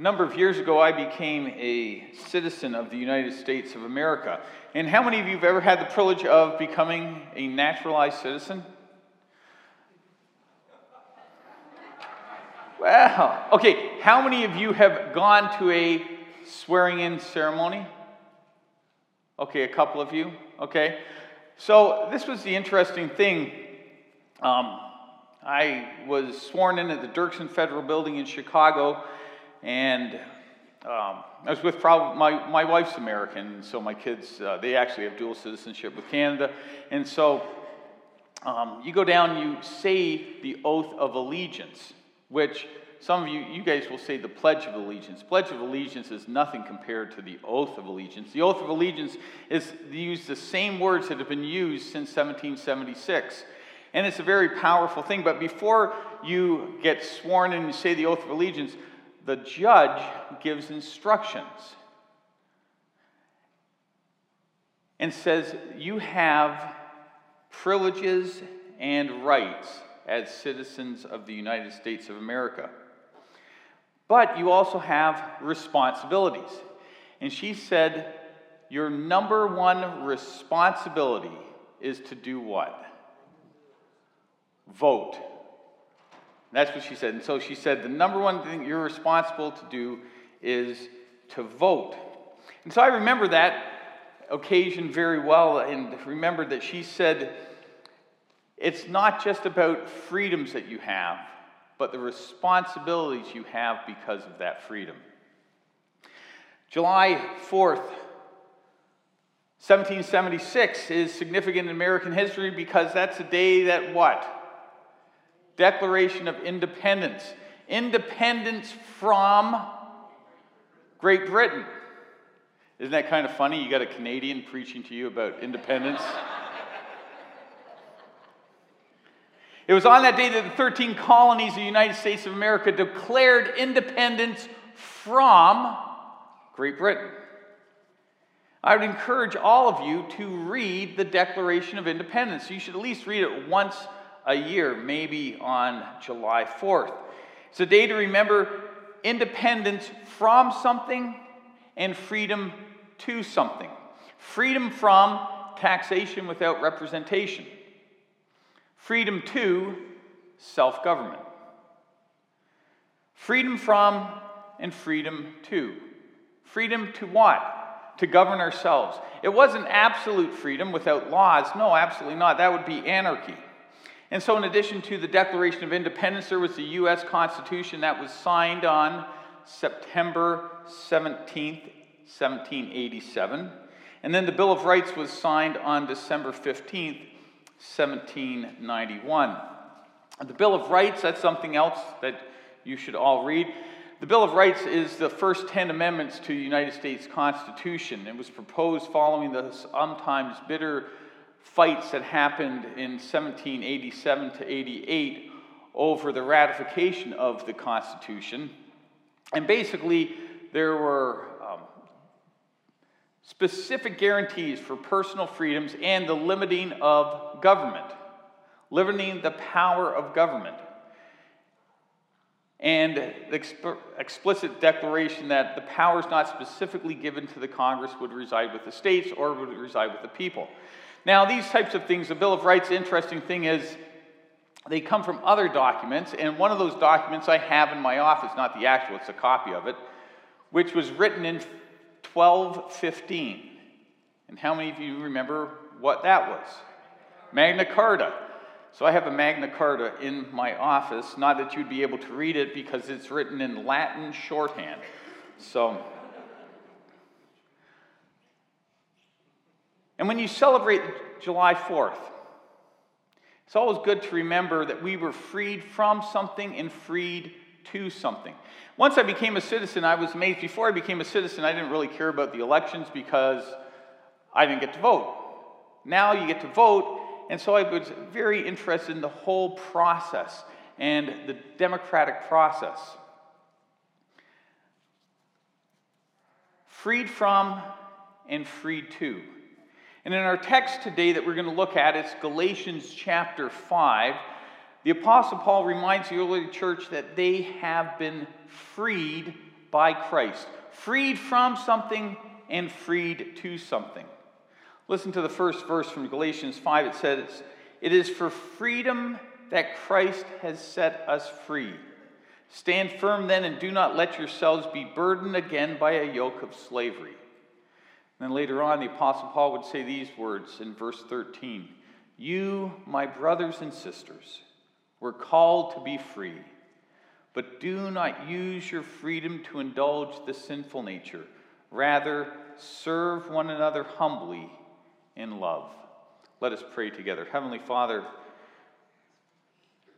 A number of years ago, I became a citizen of the United States of America. And how many of you have ever had the privilege of becoming a naturalized citizen? Well, okay, how many of you have gone to a swearing in ceremony? Okay, a couple of you. Okay. So, this was the interesting thing. Um, I was sworn in at the Dirksen Federal Building in Chicago, and um, I was with probably my, my wife's American, so my kids, uh, they actually have dual citizenship with Canada. And so um, you go down, you say the oath of allegiance, which some of you, you guys will say the Pledge of Allegiance. Pledge of Allegiance is nothing compared to the Oath of Allegiance. The Oath of Allegiance is use the same words that have been used since 1776. And it's a very powerful thing. But before you get sworn and say the Oath of Allegiance, the judge gives instructions and says, You have privileges and rights as citizens of the United States of America. But you also have responsibilities. And she said, Your number one responsibility is to do what? Vote. That's what she said. And so she said, the number one thing you're responsible to do is to vote. And so I remember that occasion very well and remember that she said, it's not just about freedoms that you have, but the responsibilities you have because of that freedom. July 4th, 1776 is significant in American history because that's a day that what? Declaration of Independence. Independence from Great Britain. Isn't that kind of funny? You got a Canadian preaching to you about independence. it was on that day that the 13 colonies of the United States of America declared independence from Great Britain. I would encourage all of you to read the Declaration of Independence. You should at least read it once a year, maybe on July 4th. It's a day to remember independence from something and freedom to something. Freedom from taxation without representation. Freedom to self government. Freedom from and freedom to. Freedom to what? To govern ourselves. It wasn't absolute freedom without laws. No, absolutely not. That would be anarchy. And so, in addition to the Declaration of Independence, there was the U.S. Constitution that was signed on September 17th, 1787. And then the Bill of Rights was signed on December 15th, 1791. The Bill of Rights, that's something else that you should all read. The Bill of Rights is the first 10 amendments to the United States Constitution. It was proposed following the sometimes bitter fights that happened in 1787 to 88 over the ratification of the Constitution. And basically, there were um, specific guarantees for personal freedoms and the limiting of government, limiting the power of government. And the exp- explicit declaration that the powers not specifically given to the Congress would reside with the states or would reside with the people. Now, these types of things, the Bill of Rights, interesting thing is they come from other documents, and one of those documents I have in my office, not the actual, it's a copy of it, which was written in 1215. And how many of you remember what that was? Magna Carta. So I have a Magna Carta in my office, not that you'd be able to read it because it's written in Latin shorthand. So And when you celebrate July 4th, it's always good to remember that we were freed from something and freed to something. Once I became a citizen, I was amazed. Before I became a citizen, I didn't really care about the elections because I didn't get to vote. Now you get to vote, and so I was very interested in the whole process and the democratic process. Freed from and freed to. And in our text today that we're going to look at, it's Galatians chapter 5. The Apostle Paul reminds the early church that they have been freed by Christ, freed from something and freed to something. Listen to the first verse from Galatians 5. It says, It is for freedom that Christ has set us free. Stand firm then and do not let yourselves be burdened again by a yoke of slavery. Then later on, the Apostle Paul would say these words in verse 13 You, my brothers and sisters, were called to be free, but do not use your freedom to indulge the sinful nature. Rather, serve one another humbly in love. Let us pray together. Heavenly Father,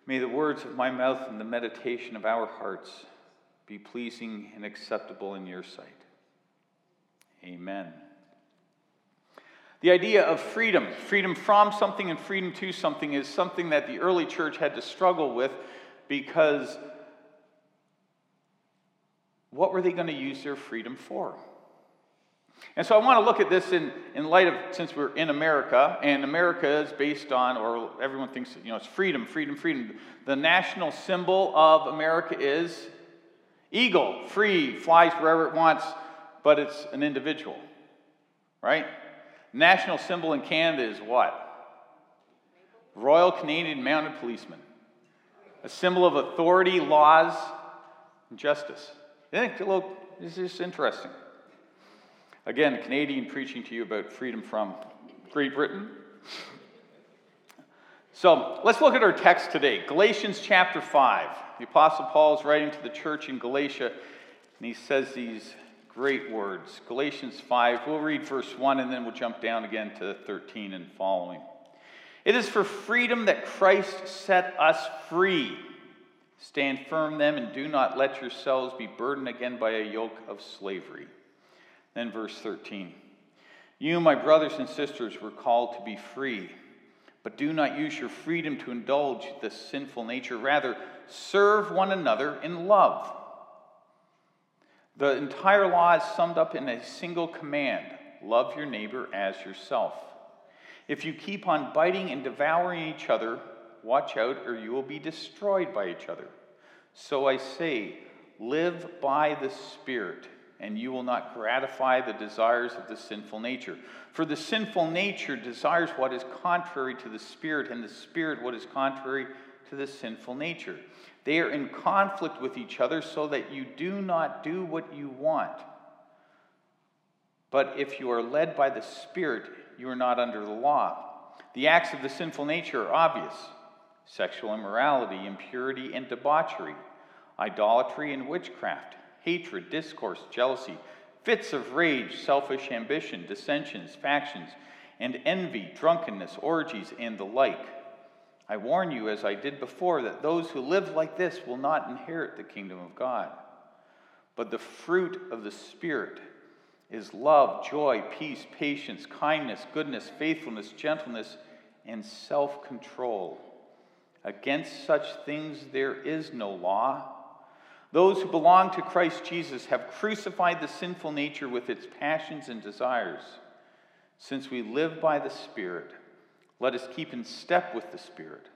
May the words of my mouth and the meditation of our hearts be pleasing and acceptable in your sight. Amen. The idea of freedom, freedom from something and freedom to something, is something that the early church had to struggle with because what were they going to use their freedom for? And so I want to look at this in, in light of, since we're in America, and America is based on, or everyone thinks, you know, it's freedom, freedom, freedom. The national symbol of America is eagle, free, flies wherever it wants, but it's an individual, right? National symbol in Canada is what? Royal Canadian Mounted Policeman. A symbol of authority, laws, and justice. I think a little, this is interesting. Again, Canadian preaching to you about freedom from Great Britain. So let's look at our text today Galatians chapter 5. The Apostle Paul is writing to the church in Galatia, and he says these great words. Galatians 5, we'll read verse 1 and then we'll jump down again to 13 and following. It is for freedom that Christ set us free. Stand firm then and do not let yourselves be burdened again by a yoke of slavery. Then, verse 13 You, my brothers and sisters, were called to be free, but do not use your freedom to indulge the sinful nature. Rather, serve one another in love. The entire law is summed up in a single command love your neighbor as yourself. If you keep on biting and devouring each other, watch out or you will be destroyed by each other. So I say, live by the Spirit and you will not gratify the desires of the sinful nature. For the sinful nature desires what is contrary to the Spirit, and the Spirit what is contrary to the sinful nature. They are in conflict with each other so that you do not do what you want. But if you are led by the Spirit, you are not under the law. The acts of the sinful nature are obvious sexual immorality, impurity, and debauchery, idolatry, and witchcraft hatred, discourse, jealousy, fits of rage, selfish ambition, dissensions, factions, and envy, drunkenness, orgies, and the like. I warn you, as I did before, that those who live like this will not inherit the kingdom of God. But the fruit of the Spirit is love, joy, peace, patience, kindness, goodness, faithfulness, gentleness, and self control. Against such things there is no law. Those who belong to Christ Jesus have crucified the sinful nature with its passions and desires. Since we live by the Spirit, let us keep in step with the Spirit.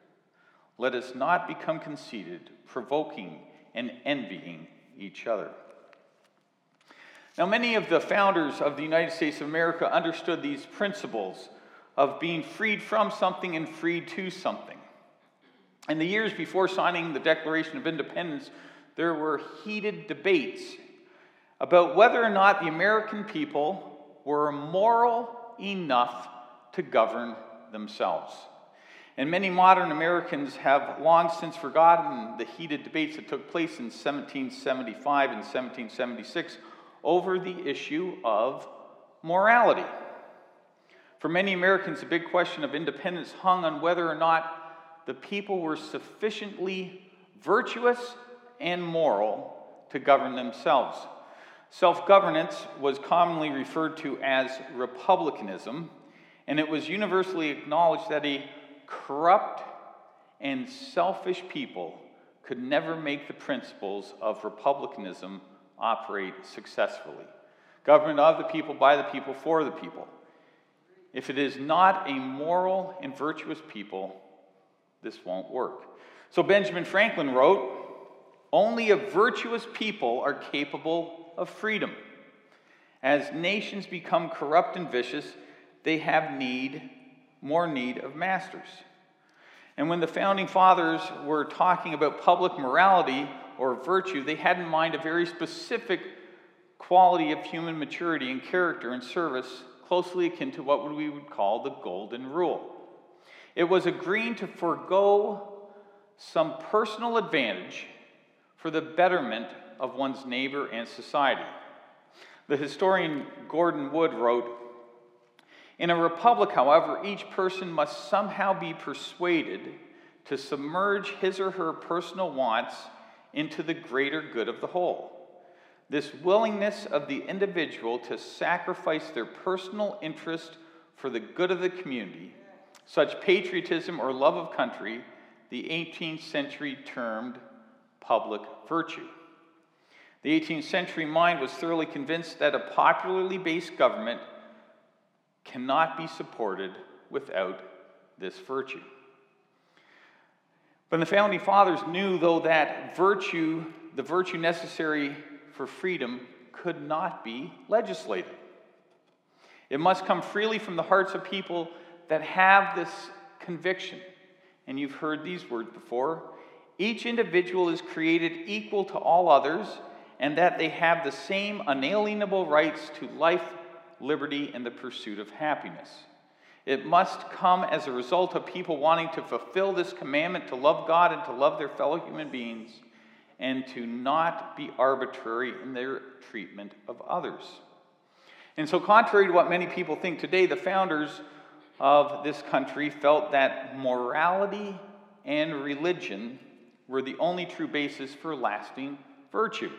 Let us not become conceited, provoking and envying each other. Now, many of the founders of the United States of America understood these principles of being freed from something and freed to something. In the years before signing the Declaration of Independence, there were heated debates about whether or not the American people were moral enough to govern themselves. And many modern Americans have long since forgotten the heated debates that took place in 1775 and 1776 over the issue of morality. For many Americans, the big question of independence hung on whether or not the people were sufficiently virtuous and moral to govern themselves. Self governance was commonly referred to as republicanism, and it was universally acknowledged that a corrupt and selfish people could never make the principles of republicanism operate successfully. Government of the people, by the people, for the people. If it is not a moral and virtuous people, this won't work. So Benjamin Franklin wrote, only a virtuous people are capable of freedom. As nations become corrupt and vicious, they have need, more need of masters. And when the founding fathers were talking about public morality or virtue, they had in mind a very specific quality of human maturity and character and service, closely akin to what we would call the Golden Rule. It was agreeing to forego some personal advantage for the betterment of one's neighbor and society. The historian Gordon Wood wrote In a republic, however, each person must somehow be persuaded to submerge his or her personal wants into the greater good of the whole. This willingness of the individual to sacrifice their personal interest for the good of the community, such patriotism or love of country, the 18th century termed public virtue. The 18th century mind was thoroughly convinced that a popularly based government cannot be supported without this virtue. But the founding fathers knew, though, that virtue, the virtue necessary for freedom, could not be legislated. It must come freely from the hearts of people that have this conviction. And you've heard these words before each individual is created equal to all others, and that they have the same unalienable rights to life, liberty, and the pursuit of happiness. It must come as a result of people wanting to fulfill this commandment to love God and to love their fellow human beings and to not be arbitrary in their treatment of others. And so, contrary to what many people think today, the founders of this country felt that morality and religion were the only true basis for lasting virtue.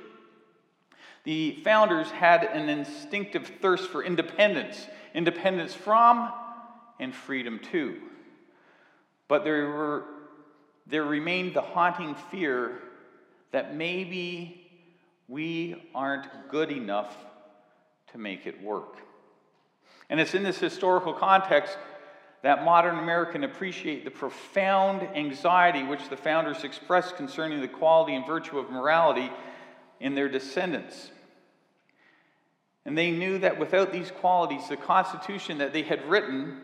The founders had an instinctive thirst for independence, independence from and freedom to. But there, were, there remained the haunting fear that maybe we aren't good enough to make it work. And it's in this historical context that modern American appreciate the profound anxiety which the founders expressed concerning the quality and virtue of morality in their descendants. And they knew that without these qualities, the Constitution that they had written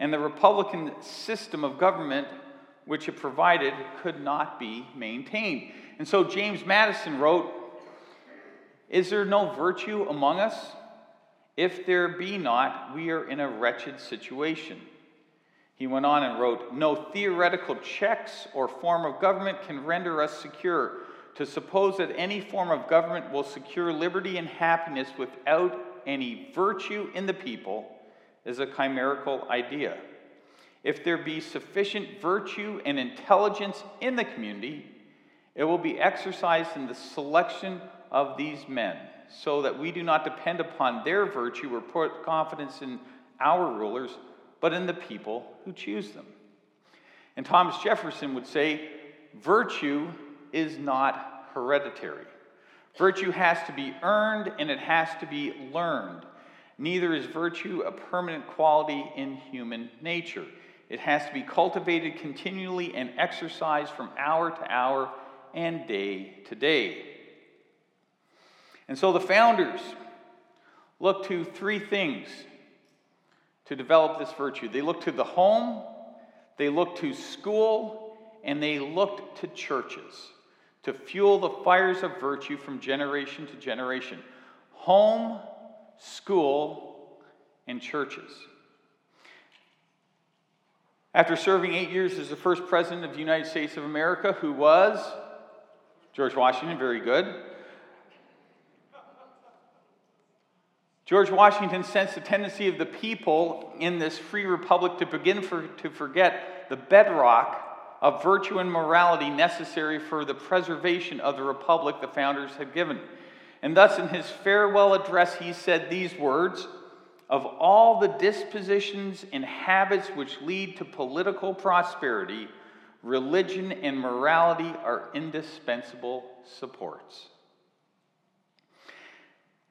and the Republican system of government which it provided could not be maintained. And so James Madison wrote Is there no virtue among us? If there be not, we are in a wretched situation. He went on and wrote No theoretical checks or form of government can render us secure. To suppose that any form of government will secure liberty and happiness without any virtue in the people is a chimerical idea. If there be sufficient virtue and intelligence in the community, it will be exercised in the selection of these men, so that we do not depend upon their virtue or put confidence in our rulers but in the people who choose them. And Thomas Jefferson would say, virtue is not hereditary. Virtue has to be earned and it has to be learned. Neither is virtue a permanent quality in human nature. It has to be cultivated continually and exercised from hour to hour and day to day. And so the founders look to three things to develop this virtue. They looked to the home, they looked to school, and they looked to churches to fuel the fires of virtue from generation to generation. Home, school, and churches. After serving eight years as the first president of the United States of America, who was George Washington, very good. George Washington sensed the tendency of the people in this free republic to begin for, to forget the bedrock of virtue and morality necessary for the preservation of the republic the founders had given. And thus, in his farewell address, he said these words Of all the dispositions and habits which lead to political prosperity, religion and morality are indispensable supports.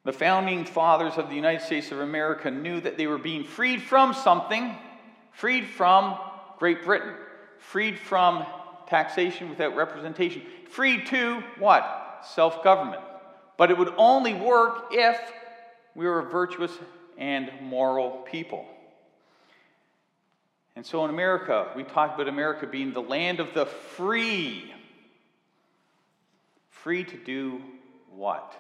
The founding fathers of the United States of America knew that they were being freed from something, freed from Great Britain, freed from taxation without representation. Free to what? Self government. But it would only work if we were a virtuous and moral people. And so in America, we talk about America being the land of the free. Free to do what?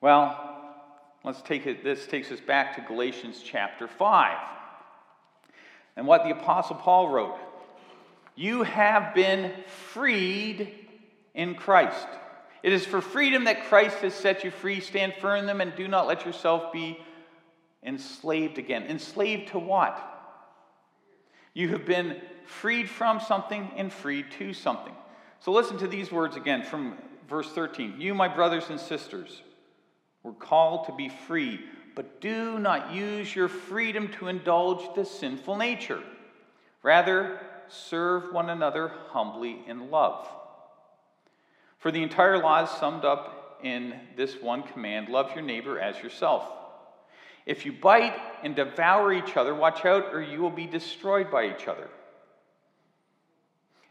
Well, let's take it, this takes us back to Galatians chapter 5. And what the Apostle Paul wrote You have been freed in Christ. It is for freedom that Christ has set you free. Stand firm in them and do not let yourself be enslaved again. Enslaved to what? You have been freed from something and freed to something. So listen to these words again from verse 13. You, my brothers and sisters, were called to be free, but do not use your freedom to indulge the sinful nature. Rather, serve one another humbly in love. For the entire law is summed up in this one command love your neighbor as yourself. If you bite and devour each other, watch out, or you will be destroyed by each other.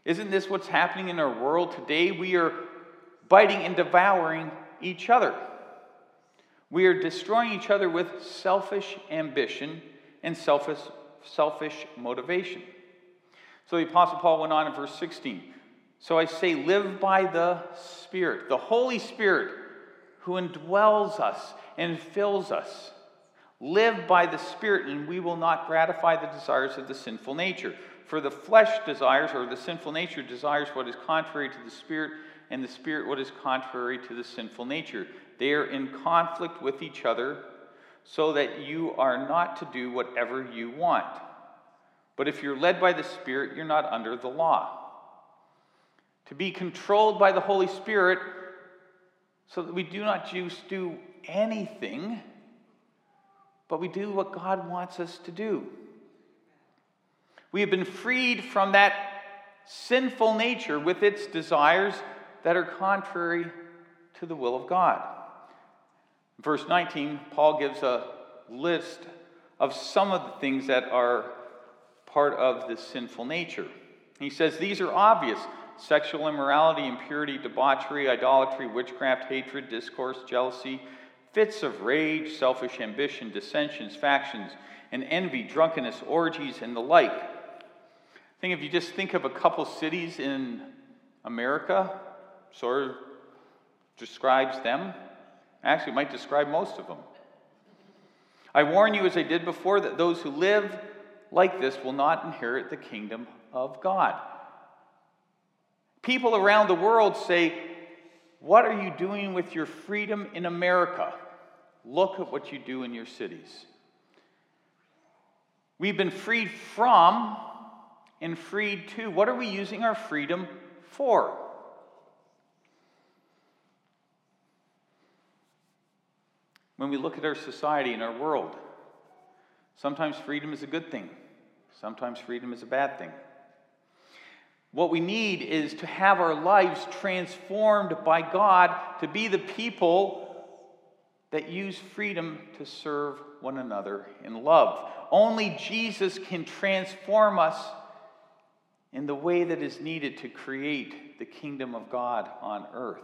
Isn't this what's happening in our world today? We are biting and devouring each other. We are destroying each other with selfish ambition and selfish, selfish motivation. So the Apostle Paul went on in verse 16 so I say, live by the Spirit, the Holy Spirit who indwells us and fills us. Live by the Spirit, and we will not gratify the desires of the sinful nature. For the flesh desires, or the sinful nature desires what is contrary to the Spirit, and the Spirit what is contrary to the sinful nature. They are in conflict with each other, so that you are not to do whatever you want. But if you're led by the Spirit, you're not under the law to be controlled by the Holy Spirit so that we do not just do anything, but we do what God wants us to do. We have been freed from that sinful nature with its desires that are contrary to the will of God. verse 19, Paul gives a list of some of the things that are part of the sinful nature. He says these are obvious sexual immorality, impurity, debauchery, idolatry, witchcraft, hatred, discourse, jealousy, fits of rage, selfish ambition, dissensions, factions, and envy, drunkenness, orgies, and the like. I think if you just think of a couple cities in America, sort of describes them. Actually, might describe most of them. I warn you, as I did before, that those who live like this will not inherit the kingdom of God. People around the world say, What are you doing with your freedom in America? Look at what you do in your cities. We've been freed from and freed to. What are we using our freedom for? When we look at our society and our world, sometimes freedom is a good thing, sometimes freedom is a bad thing. What we need is to have our lives transformed by God to be the people that use freedom to serve one another in love. Only Jesus can transform us in the way that is needed to create the kingdom of God on earth.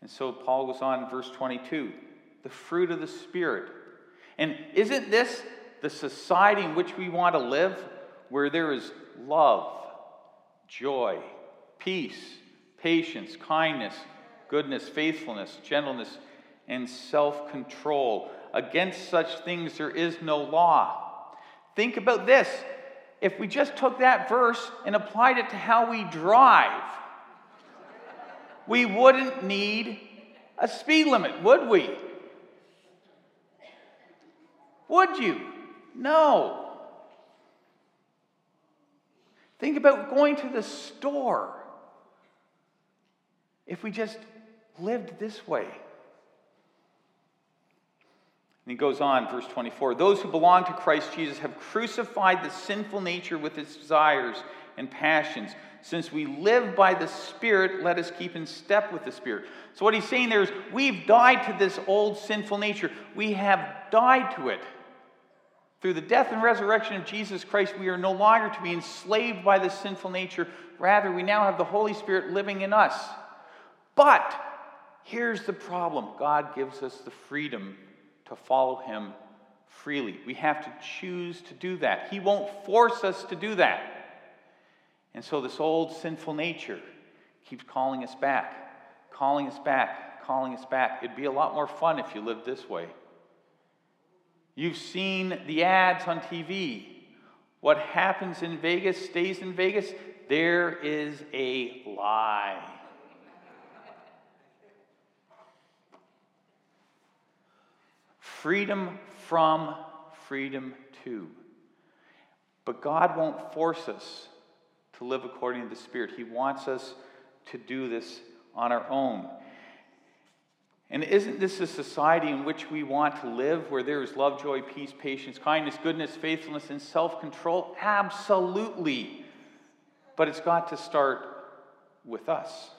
And so Paul goes on in verse 22 the fruit of the Spirit. And isn't this the society in which we want to live, where there is love? joy, peace, patience, kindness, goodness, faithfulness, gentleness, and self control. Against such things there is no law. Think about this. If we just took that verse and applied it to how we drive, we wouldn't need a speed limit, would we? Would you? No. Think about going to the store. If we just lived this way. And he goes on, verse 24 Those who belong to Christ Jesus have crucified the sinful nature with its desires and passions. Since we live by the Spirit, let us keep in step with the Spirit. So, what he's saying there is, we've died to this old sinful nature. We have died to it. Through the death and resurrection of Jesus Christ, we are no longer to be enslaved by the sinful nature. Rather, we now have the Holy Spirit living in us. But here's the problem God gives us the freedom to follow Him freely. We have to choose to do that. He won't force us to do that. And so, this old sinful nature keeps calling us back, calling us back, calling us back. It'd be a lot more fun if you lived this way. You've seen the ads on TV. What happens in Vegas stays in Vegas. There is a lie. freedom from, freedom to. But God won't force us to live according to the Spirit. He wants us to do this on our own. And isn't this a society in which we want to live, where there is love, joy, peace, patience, kindness, goodness, faithfulness, and self control? Absolutely. But it's got to start with us.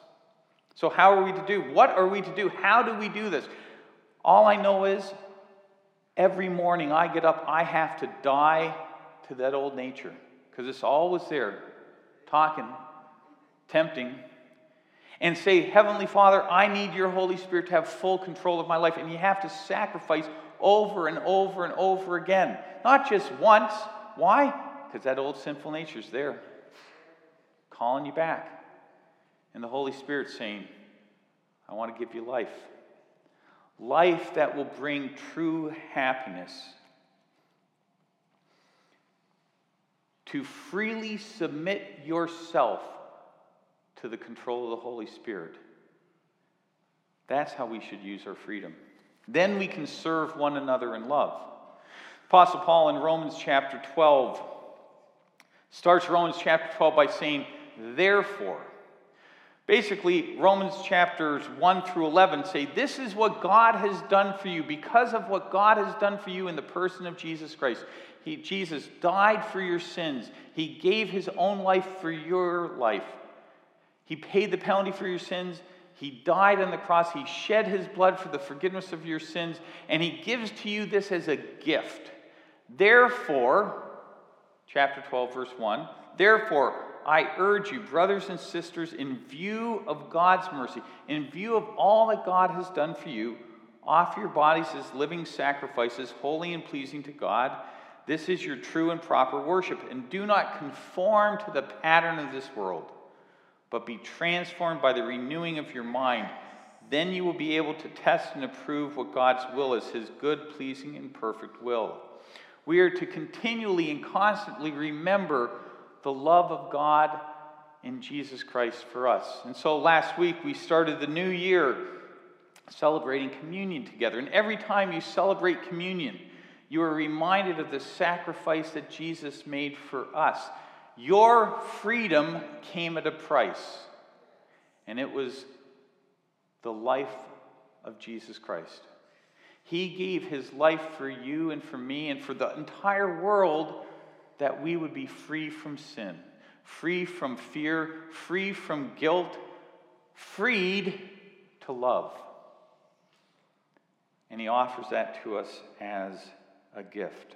So, how are we to do? What are we to do? How do we do this? All I know is every morning I get up, I have to die to that old nature because it's always there, talking, tempting, and say, Heavenly Father, I need your Holy Spirit to have full control of my life. And you have to sacrifice over and over and over again, not just once. Why? Because that old sinful nature is there, calling you back. And the Holy Spirit saying, I want to give you life life that will bring true happiness. To freely submit yourself to the control of the Holy Spirit. That's how we should use our freedom. Then we can serve one another in love. Apostle Paul in Romans chapter 12 starts Romans chapter 12 by saying, Therefore, Basically, Romans chapters 1 through 11 say, This is what God has done for you because of what God has done for you in the person of Jesus Christ. He, Jesus died for your sins, He gave His own life for your life. He paid the penalty for your sins. He died on the cross. He shed His blood for the forgiveness of your sins. And He gives to you this as a gift. Therefore, chapter 12, verse 1, therefore, I urge you, brothers and sisters, in view of God's mercy, in view of all that God has done for you, offer your bodies as living sacrifices, holy and pleasing to God. This is your true and proper worship. And do not conform to the pattern of this world, but be transformed by the renewing of your mind. Then you will be able to test and approve what God's will is, his good, pleasing, and perfect will. We are to continually and constantly remember the love of God in Jesus Christ for us. And so last week we started the new year celebrating communion together. And every time you celebrate communion, you are reminded of the sacrifice that Jesus made for us. Your freedom came at a price, and it was the life of Jesus Christ. He gave his life for you and for me and for the entire world that we would be free from sin, free from fear, free from guilt, freed to love. And he offers that to us as a gift.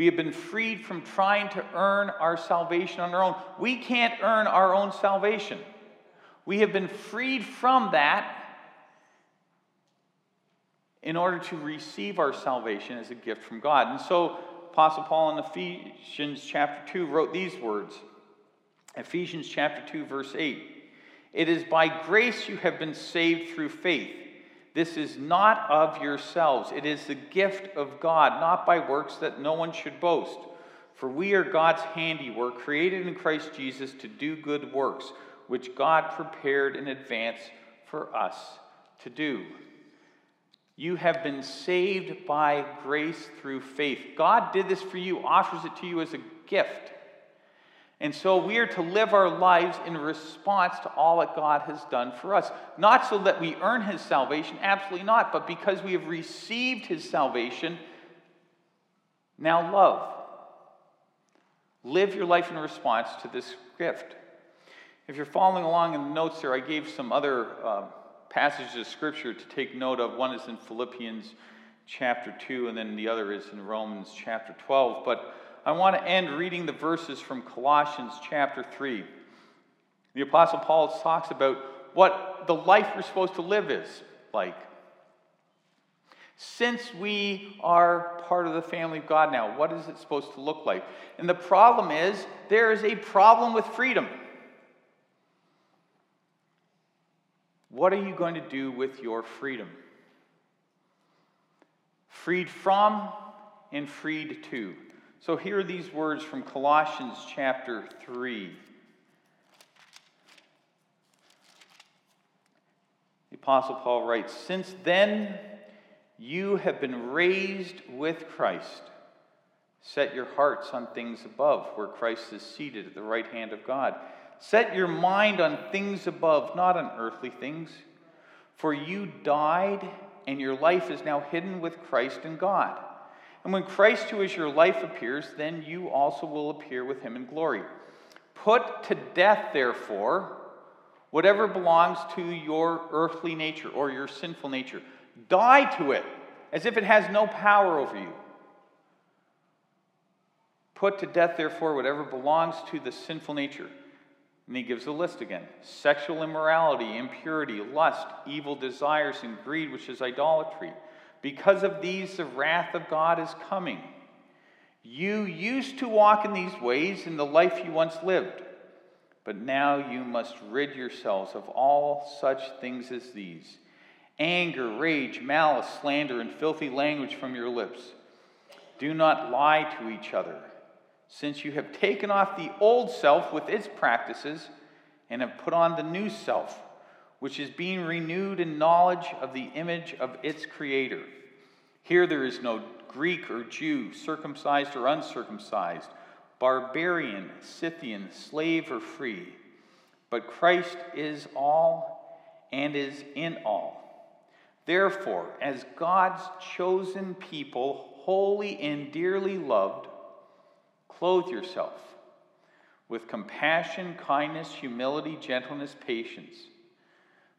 We have been freed from trying to earn our salvation on our own. We can't earn our own salvation. We have been freed from that in order to receive our salvation as a gift from God. And so Apostle Paul in Ephesians chapter 2 wrote these words Ephesians chapter 2, verse 8. It is by grace you have been saved through faith. This is not of yourselves, it is the gift of God, not by works that no one should boast. For we are God's handiwork, created in Christ Jesus to do good works, which God prepared in advance for us to do. You have been saved by grace through faith. God did this for you, offers it to you as a gift. And so we are to live our lives in response to all that God has done for us. Not so that we earn his salvation, absolutely not, but because we have received his salvation, now love. Live your life in response to this gift. If you're following along in the notes there, I gave some other. Uh, passages of Scripture to take note of. One is in Philippians chapter 2, and then the other is in Romans chapter 12. But I want to end reading the verses from Colossians chapter 3. The Apostle Paul talks about what the life we're supposed to live is like. Since we are part of the family of God now, what is it supposed to look like? And the problem is, there is a problem with freedom. What are you going to do with your freedom? Freed from and freed to. So here are these words from Colossians chapter 3. The Apostle Paul writes Since then you have been raised with Christ. Set your hearts on things above, where Christ is seated at the right hand of God. Set your mind on things above, not on earthly things. For you died, and your life is now hidden with Christ in God. And when Christ, who is your life, appears, then you also will appear with him in glory. Put to death, therefore, whatever belongs to your earthly nature or your sinful nature. Die to it as if it has no power over you. Put to death, therefore, whatever belongs to the sinful nature. And he gives a list again sexual immorality, impurity, lust, evil desires, and greed, which is idolatry. Because of these, the wrath of God is coming. You used to walk in these ways in the life you once lived. But now you must rid yourselves of all such things as these anger, rage, malice, slander, and filthy language from your lips. Do not lie to each other, since you have taken off the old self with its practices and have put on the new self, which is being renewed in knowledge of the image of its creator. Here there is no Greek or Jew, circumcised or uncircumcised barbarian, Scythian, slave or free, but Christ is all and is in all. Therefore, as God's chosen people, holy and dearly loved, clothe yourself with compassion, kindness, humility, gentleness, patience.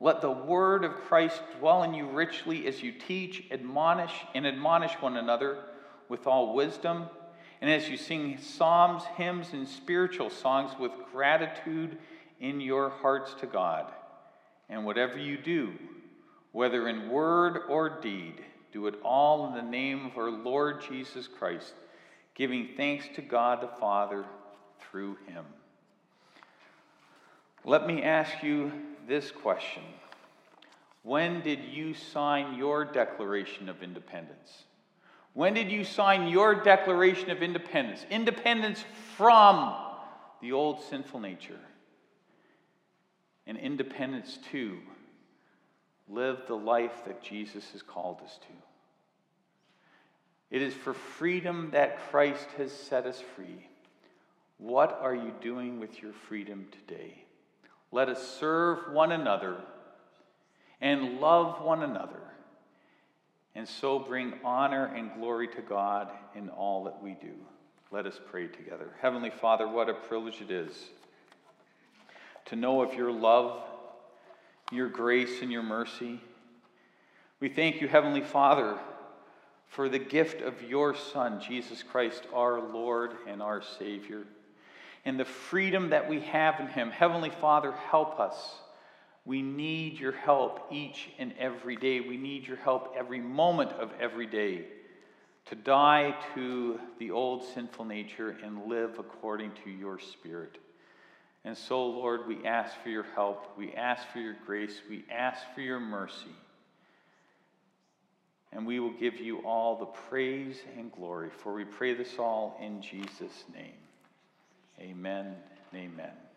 Let the word of Christ dwell in you richly as you teach, admonish, and admonish one another with all wisdom and as you sing psalms, hymns, and spiritual songs with gratitude in your hearts to God. And whatever you do, whether in word or deed, do it all in the name of our Lord Jesus Christ, giving thanks to God the Father through him. Let me ask you this question When did you sign your Declaration of Independence? When did you sign your Declaration of Independence? Independence from the old sinful nature. And independence to live the life that Jesus has called us to. It is for freedom that Christ has set us free. What are you doing with your freedom today? Let us serve one another and love one another and so bring honor and glory to God in all that we do. Let us pray together. Heavenly Father, what a privilege it is to know of your love, your grace, and your mercy. We thank you, Heavenly Father, for the gift of your Son, Jesus Christ, our Lord and our Savior, and the freedom that we have in him. Heavenly Father, help us we need your help each and every day. We need your help every moment of every day to die to the old sinful nature and live according to your Spirit. And so, Lord, we ask for your help. We ask for your grace. We ask for your mercy. And we will give you all the praise and glory, for we pray this all in Jesus' name. Amen amen.